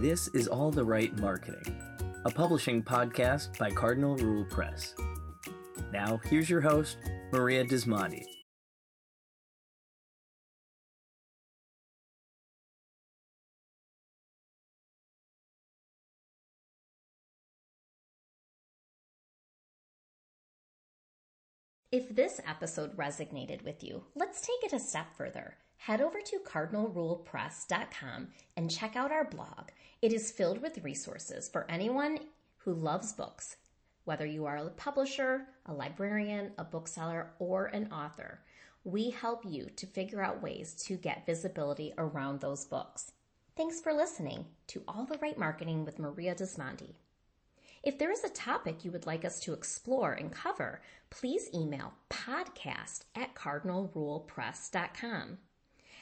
This is All the Right Marketing, a publishing podcast by Cardinal Rule Press. Now, here's your host, Maria Dismondy. If this episode resonated with you, let's take it a step further. Head over to cardinalrulepress.com and check out our blog. It is filled with resources for anyone who loves books, whether you are a publisher, a librarian, a bookseller, or an author. We help you to figure out ways to get visibility around those books. Thanks for listening to All the Right Marketing with Maria Dismondy. If there is a topic you would like us to explore and cover, please email podcast at cardinalrulepress.com.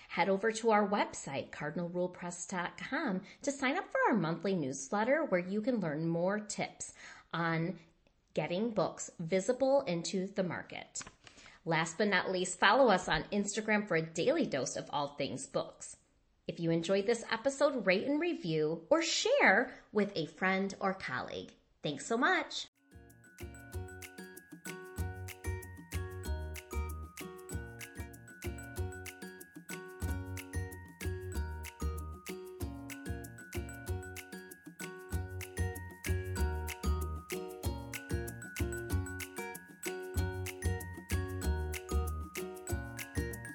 Head over to our website, cardinalrulepress.com, to sign up for our monthly newsletter where you can learn more tips on getting books visible into the market. Last but not least, follow us on Instagram for a daily dose of all things books. If you enjoyed this episode, rate and review or share with a friend or colleague. Thanks so much.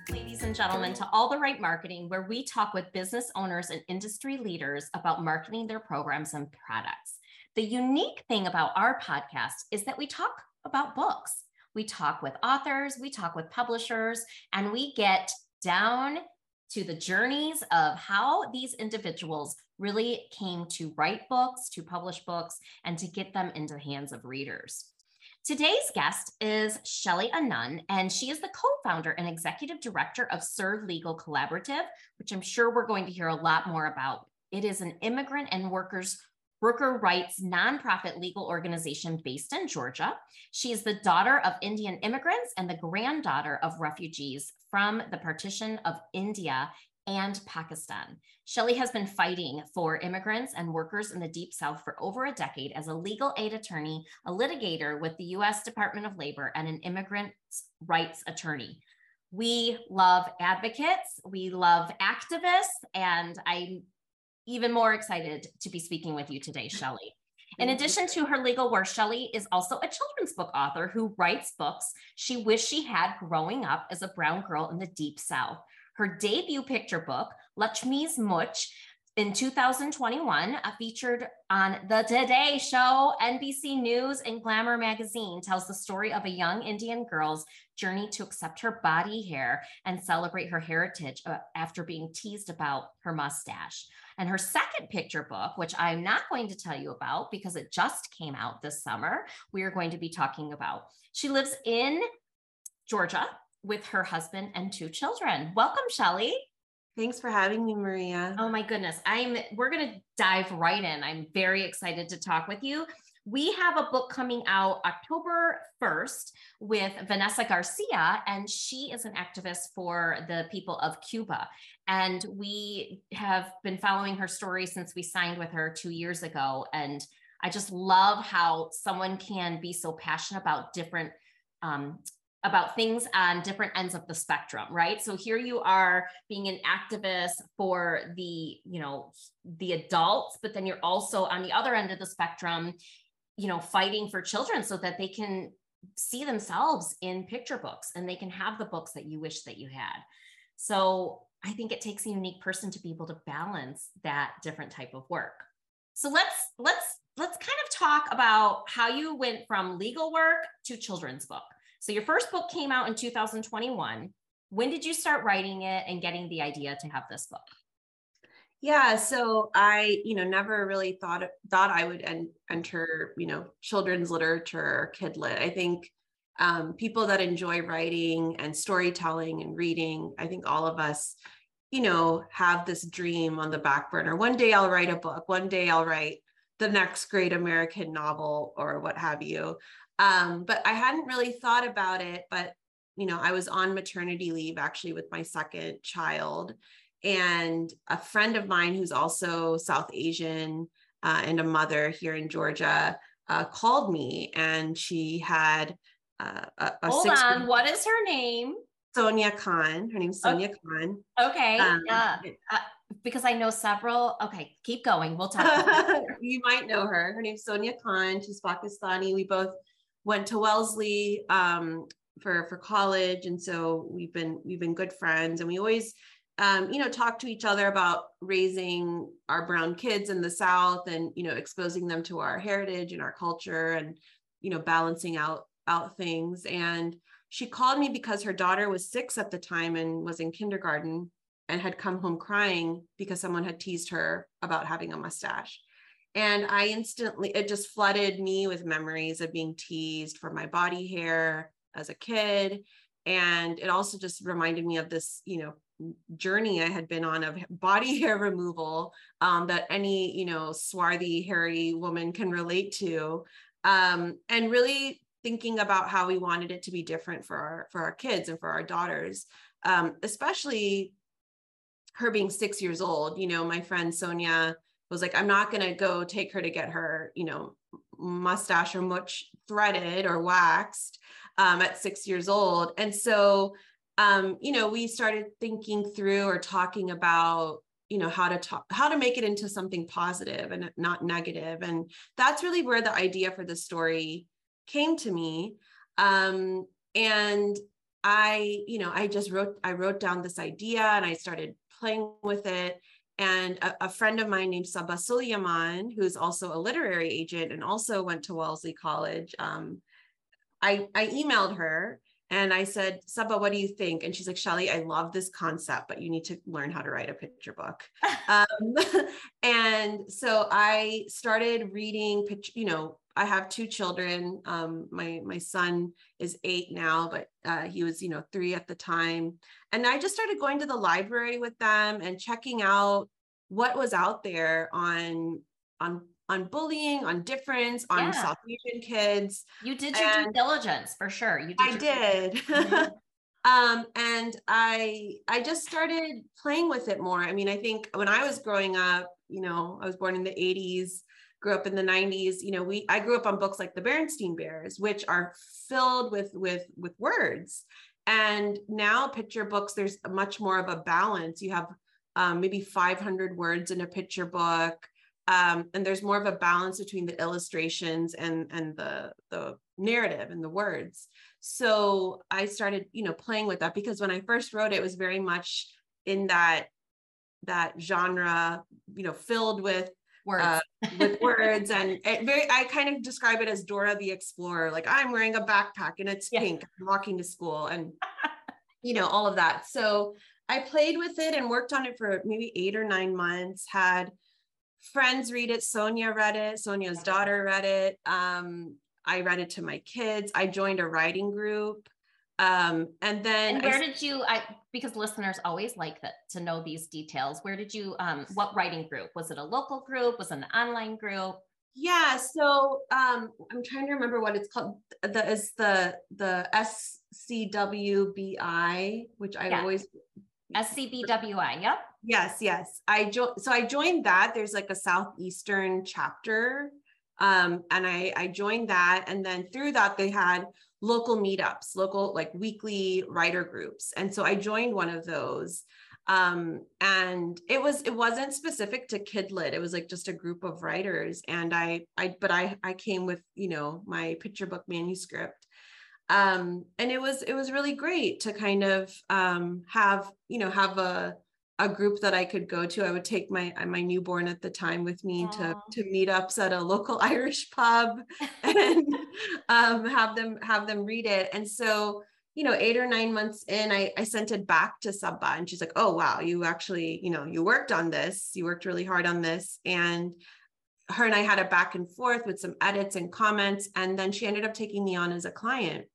Ladies and gentlemen, to All the Right Marketing, where we talk with business owners and industry leaders about marketing their programs and products. The unique thing about our podcast is that we talk about books. We talk with authors, we talk with publishers, and we get down to the journeys of how these individuals really came to write books, to publish books, and to get them into the hands of readers. Today's guest is Shelly Anand, and she is the co founder and executive director of Sur Legal Collaborative, which I'm sure we're going to hear a lot more about. It is an immigrant and workers worker rights nonprofit legal organization based in Georgia. She is the daughter of Indian immigrants and the granddaughter of refugees from the partition of India and Pakistan. Shelley has been fighting for immigrants and workers in the Deep South for over a decade as a legal aid attorney, a litigator with the US Department of Labor, and an immigrant rights attorney. We love advocates, we love activists, and I'm even more excited to be speaking with you today, Shelley. In addition to her legal work, Shelley is also a children's book author who writes books she wished she had growing up as a brown girl in the Deep South. Her debut picture book, Laxmi's Mooch, in 2021, uh, featured on the Today Show, NBC News, and Glamour magazine, tells the story of a young Indian girl's journey to accept her body hair and celebrate her heritage uh, after being teased about her mustache. And her second picture book, which I'm not going to tell you about because it just came out this summer, we are going to be talking about. She lives in Georgia with her husband and two children. Welcome, Shelly. Thanks for having me, Maria. Oh my goodness. I'm we're going to dive right in. I'm very excited to talk with you. We have a book coming out October 1st with Vanessa Garcia, and she is an activist for the people of Cuba. And we have been following her story since we signed with her two years ago. And I just love how someone can be so passionate about different um, about things on different ends of the spectrum right so here you are being an activist for the you know the adults but then you're also on the other end of the spectrum you know fighting for children so that they can see themselves in picture books and they can have the books that you wish that you had. So i think it takes a unique person to be able to balance that different type of work. So let's let's let's kind of talk about how you went from legal work to children's book. So your first book came out in 2021 when did you start writing it and getting the idea to have this book yeah, so I, you know, never really thought thought I would en- enter, you know, children's literature or kid lit. I think um, people that enjoy writing and storytelling and reading, I think all of us, you know, have this dream on the back burner. One day I'll write a book. One day I'll write the next great American novel or what have you. Um, but I hadn't really thought about it. But you know, I was on maternity leave actually with my second child and a friend of mine who's also South Asian uh, and a mother here in Georgia uh, called me, and she had uh, a, a hold on. What is her name? Sonia Khan. Her name's Sonia okay. Khan. Okay. Um, uh, because I know several. Okay, keep going. We'll talk. you might know her. Her name's Sonia Khan. She's Pakistani. We both went to Wellesley um, for for college, and so we've been we've been good friends, and we always. Um, you know, talk to each other about raising our brown kids in the South and, you know, exposing them to our heritage and our culture and, you know, balancing out out things. And she called me because her daughter was six at the time and was in kindergarten and had come home crying because someone had teased her about having a mustache. And I instantly, it just flooded me with memories of being teased for my body hair as a kid. And it also just reminded me of this, you know, journey I had been on of body hair removal um, that any, you know, swarthy, hairy woman can relate to. Um, and really thinking about how we wanted it to be different for our for our kids and for our daughters um, especially her being six years old, you know, my friend Sonia was like, I'm not going to go take her to get her, you know, mustache or mooch threaded or waxed um, at six years old. And so, um, you know, we started thinking through or talking about, you know, how to talk, how to make it into something positive and not negative. And that's really where the idea for the story came to me. Um, and I, you know, I just wrote, I wrote down this idea and I started playing with it. And a, a friend of mine named Saba Sulaiman, who's also a literary agent and also went to Wellesley College, um, I, I emailed her and I said, Saba, what do you think? And she's like, Shelly, I love this concept, but you need to learn how to write a picture book. um, and so I started reading, picture, you know, I have two children. Um, my my son is eight now, but uh, he was you know three at the time, and I just started going to the library with them and checking out what was out there on on on bullying, on difference, on yeah. South Asian kids. You did your and due diligence for sure. You did. I did. Mm-hmm. um, and I I just started playing with it more. I mean, I think when I was growing up, you know, I was born in the 80s grew up in the 90s you know we i grew up on books like the berenstain bears which are filled with with with words and now picture books there's much more of a balance you have um, maybe 500 words in a picture book um, and there's more of a balance between the illustrations and and the the narrative and the words so i started you know playing with that because when i first wrote it, it was very much in that that genre you know filled with words. Uh, with words and it very i kind of describe it as dora the explorer like i'm wearing a backpack and it's yeah. pink i'm walking to school and you know all of that so i played with it and worked on it for maybe eight or nine months had friends read it sonia read it sonia's daughter read it um, i read it to my kids i joined a writing group um, and then and where I, did you i because listeners always like that to know these details where did you um what writing group? Was it a local group? Was it an online group? Yeah so um i'm trying to remember what it's called the is the the SCBWI which i yeah. always scbwi yep yes yes i joined so i joined that there's like a southeastern chapter um and i i joined that and then through that they had local meetups, local like weekly writer groups. And so I joined one of those. Um, and it was it wasn't specific to Kidlit. It was like just a group of writers. And I I but I I came with, you know, my picture book manuscript. Um, and it was it was really great to kind of um have, you know, have a a group that I could go to. I would take my my newborn at the time with me Aww. to to meetups at a local Irish pub and um, have them have them read it. And so, you know, eight or nine months in, I, I sent it back to Saba, and she's like, "Oh wow, you actually, you know, you worked on this. You worked really hard on this." And her and I had a back and forth with some edits and comments, and then she ended up taking me on as a client.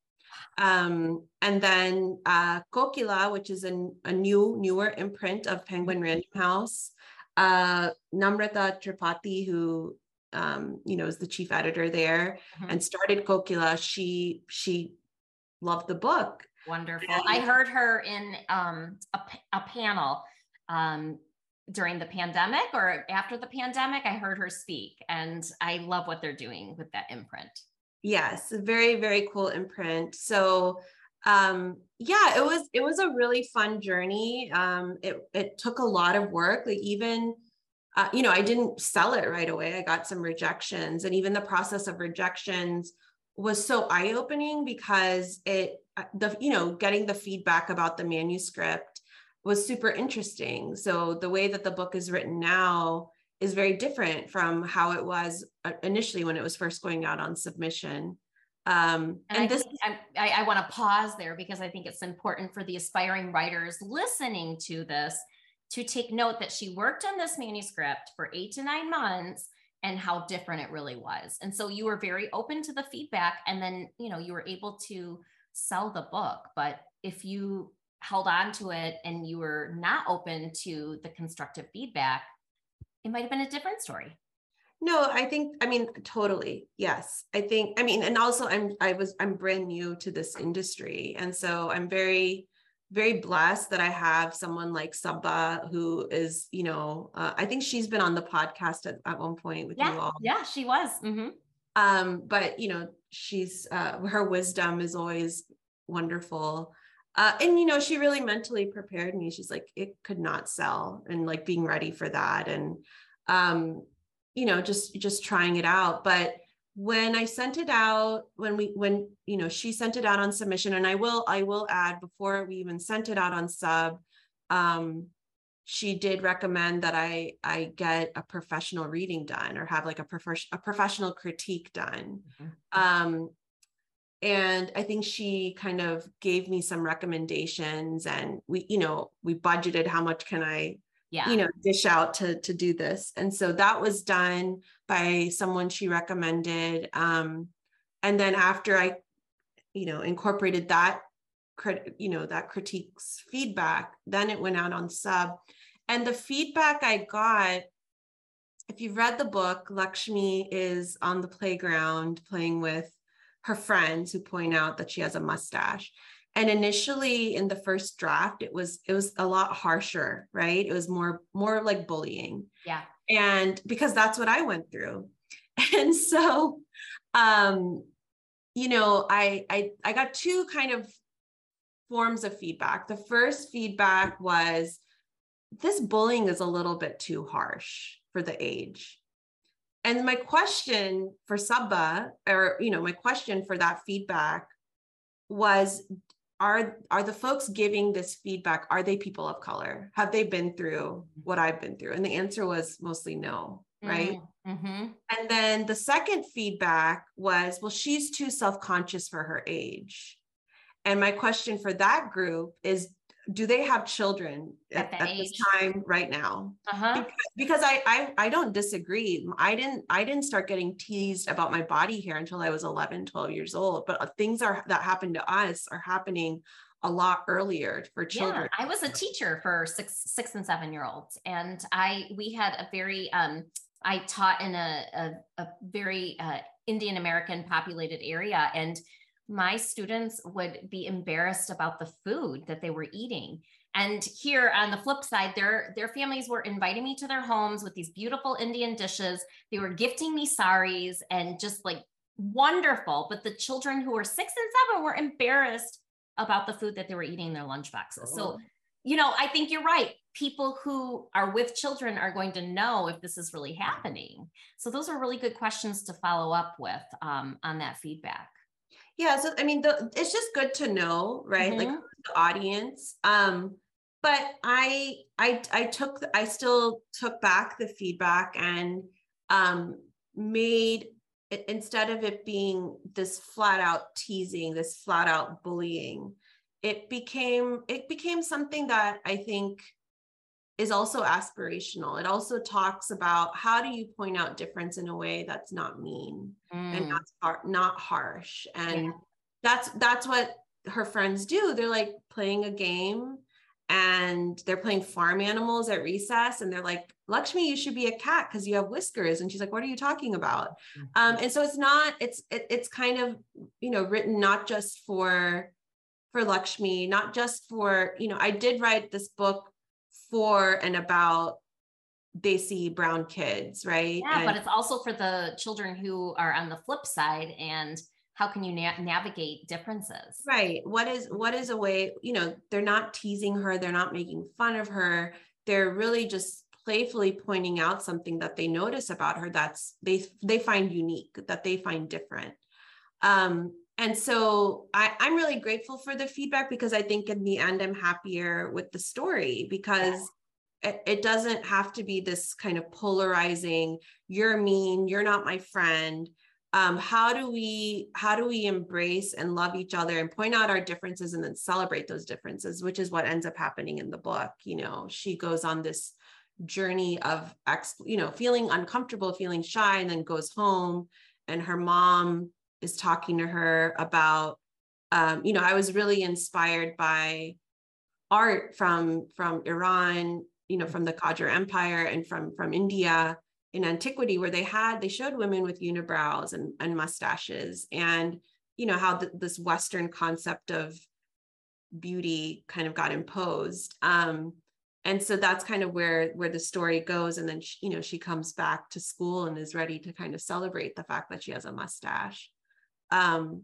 Um, and then uh, Kokila, which is a, a new, newer imprint of Penguin Random House. Uh, Namrata Tripathi, who um, you know is the chief editor there mm-hmm. and started Kokila, she she loved the book. Wonderful. And, I heard her in um, a, a panel um, during the pandemic or after the pandemic. I heard her speak, and I love what they're doing with that imprint. Yes, very very cool imprint. So um yeah it was it was a really fun journey. Um it it took a lot of work like even uh, you know i didn't sell it right away. I got some rejections and even the process of rejections was so eye opening because it uh, the you know getting the feedback about the manuscript was super interesting. So the way that the book is written now is very different from how it was uh, initially when it was first going out on submission um, and, and this, I, I want to pause there because I think it's important for the aspiring writers listening to this to take note that she worked on this manuscript for eight to nine months and how different it really was. And so you were very open to the feedback and then, you know, you were able to sell the book. But if you held on to it and you were not open to the constructive feedback, it might have been a different story. No, I think, I mean, totally. Yes. I think, I mean, and also I'm, I was, I'm brand new to this industry. And so I'm very, very blessed that I have someone like Saba who is, you know, uh, I think she's been on the podcast at, at one point with yeah, you all. Yeah, she was. Mm-hmm. Um, but you know, she's, uh, her wisdom is always wonderful. Uh, and you know, she really mentally prepared me. She's like, it could not sell and like being ready for that. And, um, you know just just trying it out but when i sent it out when we when you know she sent it out on submission and i will i will add before we even sent it out on sub um she did recommend that i i get a professional reading done or have like a, prof- a professional critique done mm-hmm. um and i think she kind of gave me some recommendations and we you know we budgeted how much can i yeah. you know dish out to to do this and so that was done by someone she recommended um and then after i you know incorporated that crit you know that critiques feedback then it went out on sub and the feedback i got if you've read the book lakshmi is on the playground playing with her friends who point out that she has a mustache. And initially in the first draft it was it was a lot harsher right? It was more more like bullying. Yeah. And because that's what i went through. And so um you know i i i got two kind of forms of feedback. The first feedback was this bullying is a little bit too harsh for the age and my question for saba or you know my question for that feedback was are are the folks giving this feedback are they people of color? Have they been through what i've been through? And the answer was mostly no right? Mm-hmm. and then the second feedback was well she's too self-conscious for her age. And my question for that group is do they have children at, at, this time right now? Uh-huh. because, because I, I i don't disagree. I didn't i didn't start getting teased about my body hair until i was 11 12 years old but uh, things are that happened to us are happening a lot earlier for children. Yeah, i was a teacher for six six and seven year olds and i we had a very um i taught in a a, a very uh, indian american populated area and my students would be embarrassed about the food that they were eating. And here on the flip side their their families were inviting me to their homes with these beautiful indian dishes. They were gifting me saris and just like wonderful. But the children who were 6 and 7 were embarrassed about the food that they were eating in their lunch boxes. Oh. so you know i think you're right. People who are with children are going to know if this is really happening. So those are really good questions to follow up with um, on that feedback yeah so i mean the, it's just good to know right mm-hmm. like the audience um but i i i took i still took back the feedback and um made it, instead of it being this flat out teasing this flat out bullying it became it became something that i think is also aspirational. It also talks about how do you point out difference in a way that's not mean mm. and not har- not harsh. And yeah. that's that's what her friends do. They're like playing a game and they're playing farm animals at recess and they're like Lakshmi you should be a cat because you have whiskers and she's like what are you talking about mm-hmm. um, and so it's not it's it, it's kind of you know written not just for for Lakshmi not just for you know I did write this book for and about desi brown kids, right? Yeah, and, but it's also for the children who are on the flip side and how can you na- navigate differences? Right. What is what is a way you know they're not teasing her they're not making fun of her. They're really just playfully pointing out something that they notice about her that's they they find unique that they find different. Um and so I, i'm really grateful for the feedback because i think in the end i'm happier with the story because yeah. it, it doesn't have to be this kind of polarizing you're mean you're not my friend um, how do we how do we embrace and love each other and point out our differences and then celebrate those differences which is what ends up happening in the book you know she goes on this journey of ex you know feeling uncomfortable feeling shy and then goes home and her mom is talking to her about um, you know i was really inspired by art from from iran you know from the qajar empire and from from india in antiquity where they had they showed women with unibrows and, and mustaches and you know how the, this western concept of beauty kind of got imposed. Um, and so that's kind of where where the story goes. And then she, you know she comes back to school and is ready to kind of celebrate the fact that she has a mustache um,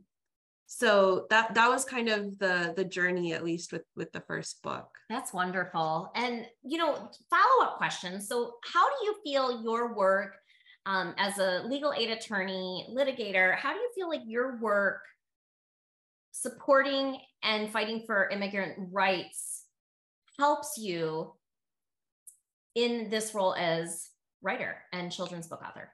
so that that was kind of the the journey at least with with the first book. That's wonderful. And you know follow-up questions. So how do you feel your work um, as a legal aid attorney litigator how do you feel like your work supporting and fighting for immigrant rights helps you in this role as writer and children's book author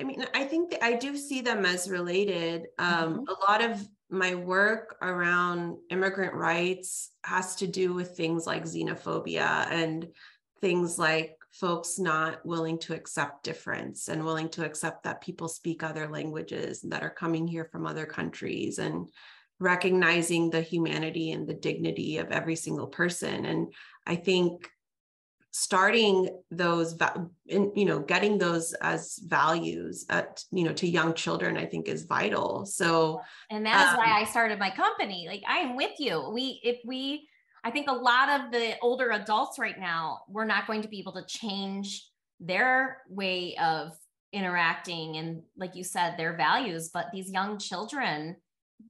I mean, I think that I do see them as related. Um, mm-hmm. A lot of my work around immigrant rights has to do with things like xenophobia and things like folks not willing to accept difference and willing to accept that people speak other languages that are coming here from other countries and recognizing the humanity and the dignity of every single person. And I think starting those in, you know getting those as values at you know to young children i think is vital. So and that's um, why i started my company. Like i am with you. We if we i think a lot of the older adults right now we're not going to be able to change their way of interacting and like you said their values. But these young children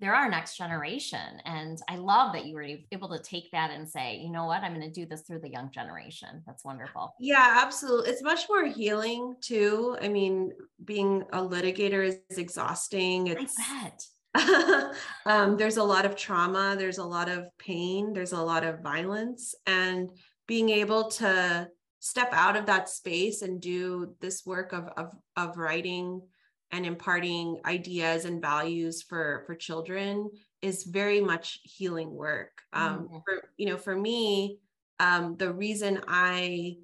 they're our next generation. And I love that you were able to take that and say, you know what, I'm going to do this through the young generation. That's wonderful. Yeah, absolutely. It's much more healing too. I mean, being a litigator is exhausting. It's, I bet. um, there's a lot of trauma, there's a lot of pain, there's a lot of violence. And being able to step out of that space and do this work of, of, of writing and imparting ideas and values for for children is very much healing work um, mm-hmm. for you know for me um, the reason i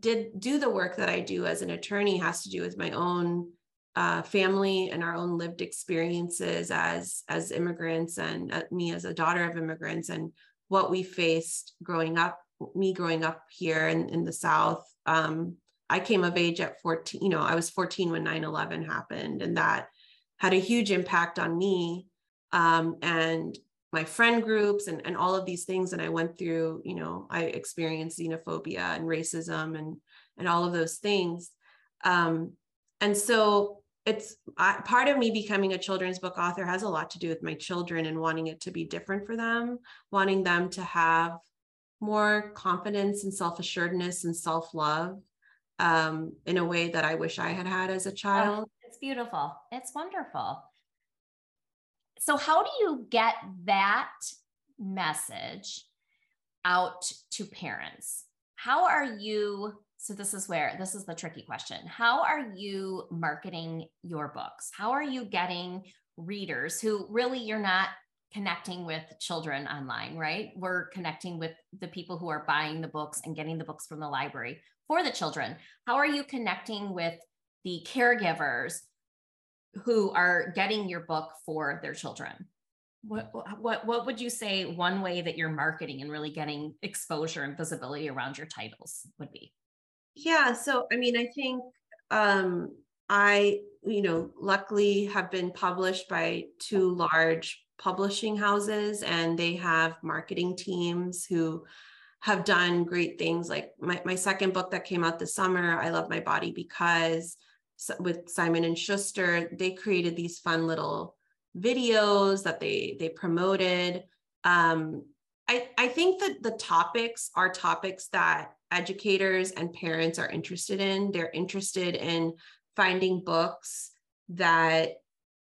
did do the work that i do as an attorney has to do with my own uh, family and our own lived experiences as as immigrants and uh, me as a daughter of immigrants and what we faced growing up me growing up here in, in the south um, I came of age at 14, you know, I was 14 when 9 11 happened, and that had a huge impact on me um, and my friend groups and, and all of these things. And I went through, you know, I experienced xenophobia and racism and, and all of those things. Um, and so it's I, part of me becoming a children's book author has a lot to do with my children and wanting it to be different for them, wanting them to have more confidence and self assuredness and self love um, in a way that I wish I had had as a oh, child. Oh, it's beautiful. It's wonderful. So, how do you get that message out to parents? How are you? So, this is where this is the tricky question. How are you marketing your books? How are you getting readers who really you're not connecting with children online, right? We're connecting with the people who are buying the books and getting the books from the library for the children? How are you connecting with the caregivers who are getting your book for their children? What, what, what would you say one way that you're marketing and really getting exposure and visibility around your titles would be? Yeah, so I mean, I think um, I, you know, luckily have been published by two large publishing houses and they have marketing teams who have done great things like my, my second book that came out this summer i love my body because with simon and schuster they created these fun little videos that they they promoted um, I, I think that the topics are topics that educators and parents are interested in. They're interested in finding books that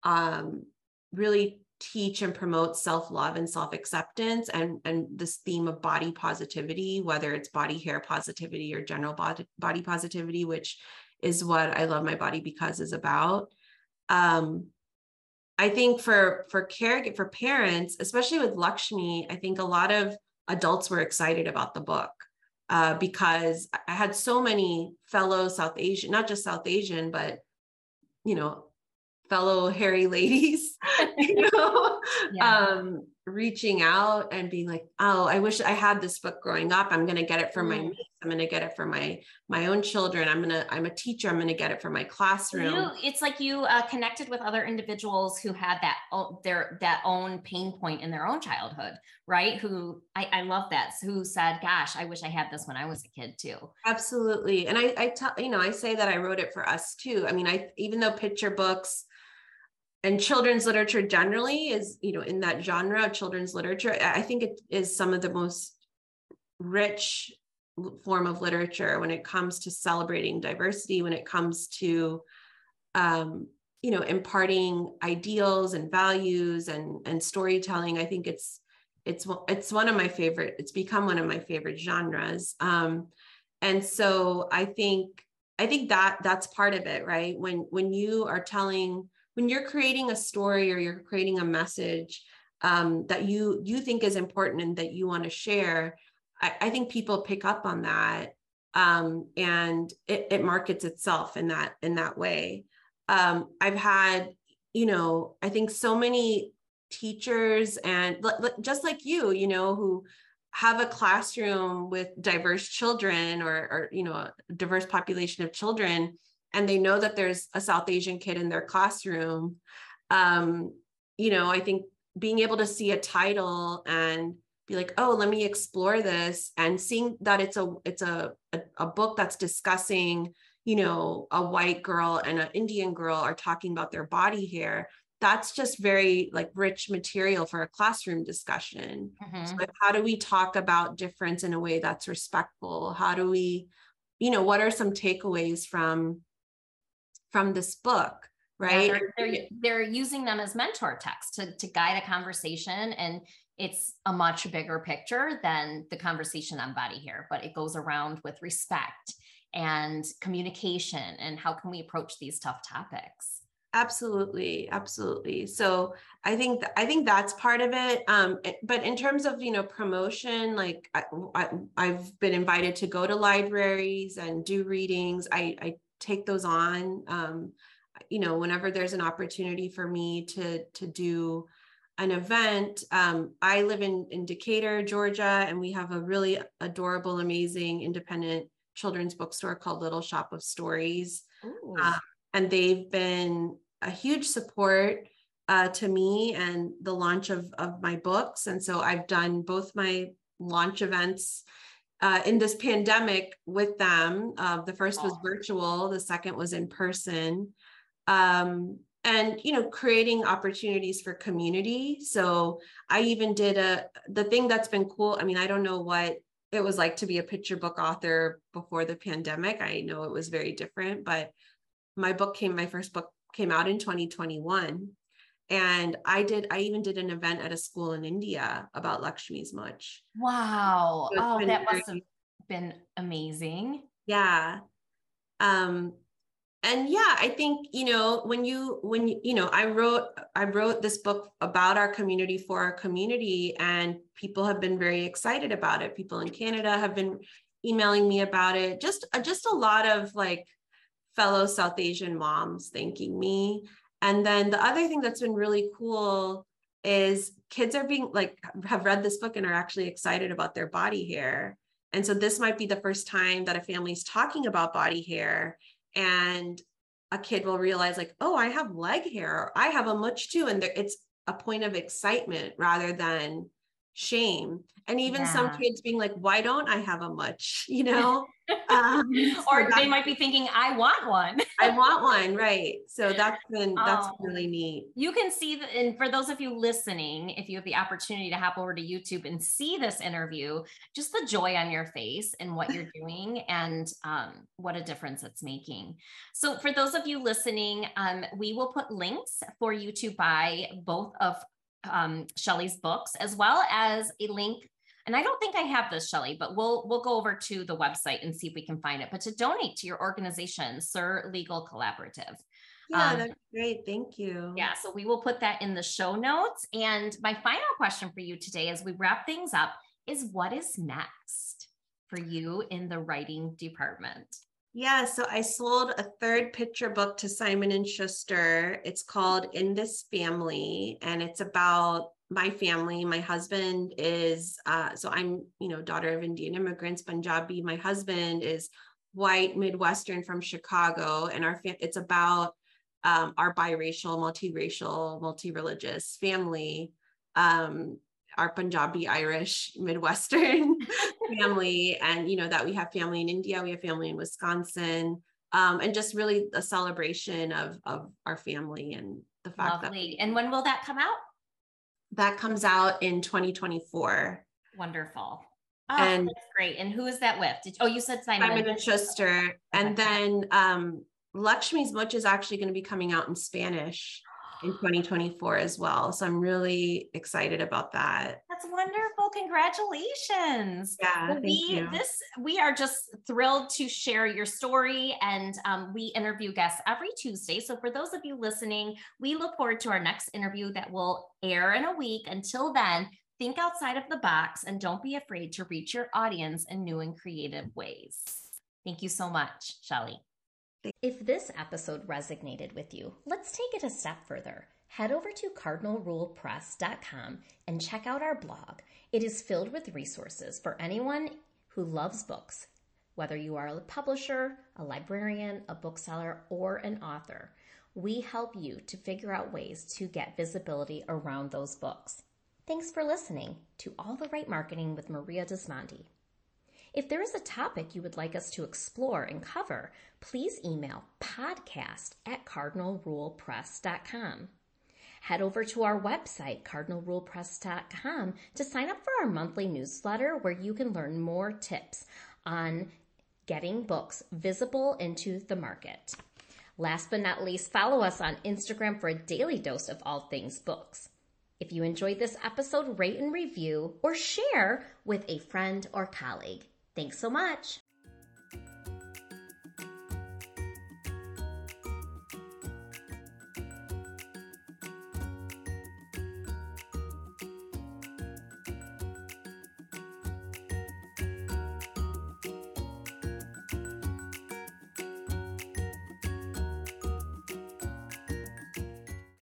um, really teach and promote self-love and self-acceptance and and this theme of body positivity whether it's body hair positivity or general body, positivity which is what i love my body because is about. Um, i think for for care for parents especially with lakshmi i think a lot of adults were excited about the book uh, because i had so many fellow south asian not just south asian but you know fellow hairy ladies you know yeah. um reaching out and being like oh i wish i had this book growing up. I'm going to get it for mm. my niece. I'm to get it for my my own children. I'm going to i'm a teacher. I'm going to get it for my classroom. you, it's like you uh, connected with other individuals who had that their that own pain point in their own childhood right? Who i, I love that who said gosh i wish i had this when i was a kid too. Absolutely. And i i tell you know i say that i wrote it for us too. I mean i even though picture books and children's literature generally is you know in that genre of children's literature i think it is some of the most rich form of literature when it comes to celebrating diversity when it comes to um, you know imparting ideals and values and and storytelling. I think it's it's it's one of my favorite it's become one of my favorite genres. Um, and so i think i think that that's part of it right? When when you are telling when you're creating a story or you're creating a message um, that you you think is important and that you want to share I, I, think people pick up on that um, and it, it, markets itself in that in that way. Um, i've had you know i think so many teachers and just like you you know who have a classroom with diverse children or, or you know a diverse population of children and they know that there's a South Asian kid in their classroom, um, you know, I think being able to see a title and be like, oh, let me explore this, and seeing that it's a it's a a, a book that's discussing, you know, a white girl and an Indian girl are talking about their body hair. That's just very like rich material for a classroom discussion. Mm-hmm. So how do we talk about difference in a way that's respectful? How do we, you know, what are some takeaways from from this book right? yeah, they're, they're, they're, using them as mentor texts to, to guide a conversation and it's a much bigger picture than the conversation on body hair but it goes around with respect and communication and how can we approach these tough topics. Absolutely absolutely. So i think th- i think that's part of it um eh, but in terms of you know promotion like I, I, have been invited to go to libraries and do readings. I i take those on. Um, you know, whenever there's an opportunity for me to to do an event. Um, I live in in Decatur, Georgia, and we have a really adorable, amazing independent children's bookstore called Little Shop of Stories, uh, and they've been a huge support uh, to me and the launch of of my books. And so I've done both my launch events uh, in this pandemic with them. Uh, the first was virtual, the second was in person. Um, and you know creating opportunities for community so i even did a the thing that's been cool i mean i don't know what it was like to be a picture book author before the pandemic i know it was very different but my book came my first book came out in 2021 and i did i even did an event at a school in india about laxmi's mooch wow. So oh that very, must have been amazing. Yeah. Um and yeah i think you know when you when you, you know i wrote i wrote this book about our community for our community and people have been very excited about it. People in canada have been emailing me about it. Just just a lot of like fellow south asian moms thanking me and then the other thing that's been really cool is kids are being like have read this book and are actually excited about their body hair. And so this might be the first time that a family is talking about body hair and a kid will realize like, oh, I have leg hair, I have a mooch too. And there, it's a point of excitement rather than shame and even Yeah. some kids being like why don't i have a mooch you know um, so or they might be thinking, I want one. i want one right so that's been that's Oh. really neat You can see that, and for those of you listening, if you have the opportunity to hop over to YouTube and see this interview, just the joy on your face and what you're doing and um, what a difference it's making. So, for those of you listening, um, we will put links for you to buy both of um, Shelly's books, as well as a link. And I don't think I have this, Shelly, but we'll we'll go over to the website and see if we can find it. But to donate to your organization, Sur Legal Collaborative. yeah Um, that's great thank you Yeah, so we will put that in the show notes. And my final question for you today as we wrap things up is what is next for you in the writing department? Yeah, so I sold a third picture book to Simon and Schuster. It's called In This Family, and it's about my family. My husband is uh, so I'm, you know, daughter of Indian immigrants, Punjabi. My husband is white, Midwestern from Chicago, and our fam- it's about um, our biracial, multiracial, multi-religious family. Um, our Punjabi, Irish, Midwestern family, and you know that we have family in India, we have family in Wisconsin, um, and just really a celebration of of our family and the fact that. Lovely. And when will that come out? That comes out in 2024. Wonderful. Oh, And- that's great. And who is that with? Did, oh, you said Simon. Simon and Schuster, and then um, Laxmi's Mooch is actually going to be coming out in Spanish in 2024 as well. So I'm really excited about that. That's wonderful. Congratulations. Yeah, Well, thank we you. this we are just thrilled to share your story and um, we interview guests every tuesday so for those of you listening we look forward to our next interview that will air in a week until then think outside of the box and don't be afraid to reach your audience in new and creative ways thank you so much shelly If this episode resonated with you, let's take it a step further. Head over to cardinalrulepress.com and check out our blog. It is filled with resources for anyone who loves books, whether you are a publisher, a librarian, a bookseller, or an author. We help you to figure out ways to get visibility around those books. Thanks for listening to All the Right Marketing with Maria Dismondy. If there is a topic you would like us to explore and cover, please email podcast at cardinalrulepress.com. Head over to our website, cardinalrulepress.com, to sign up for our monthly newsletter where you can learn more tips on getting books visible into the market. Last but not least, follow us on Instagram for a daily dose of all things books. If you enjoyed this episode, rate and review or share with a friend or colleague. Thanks so much.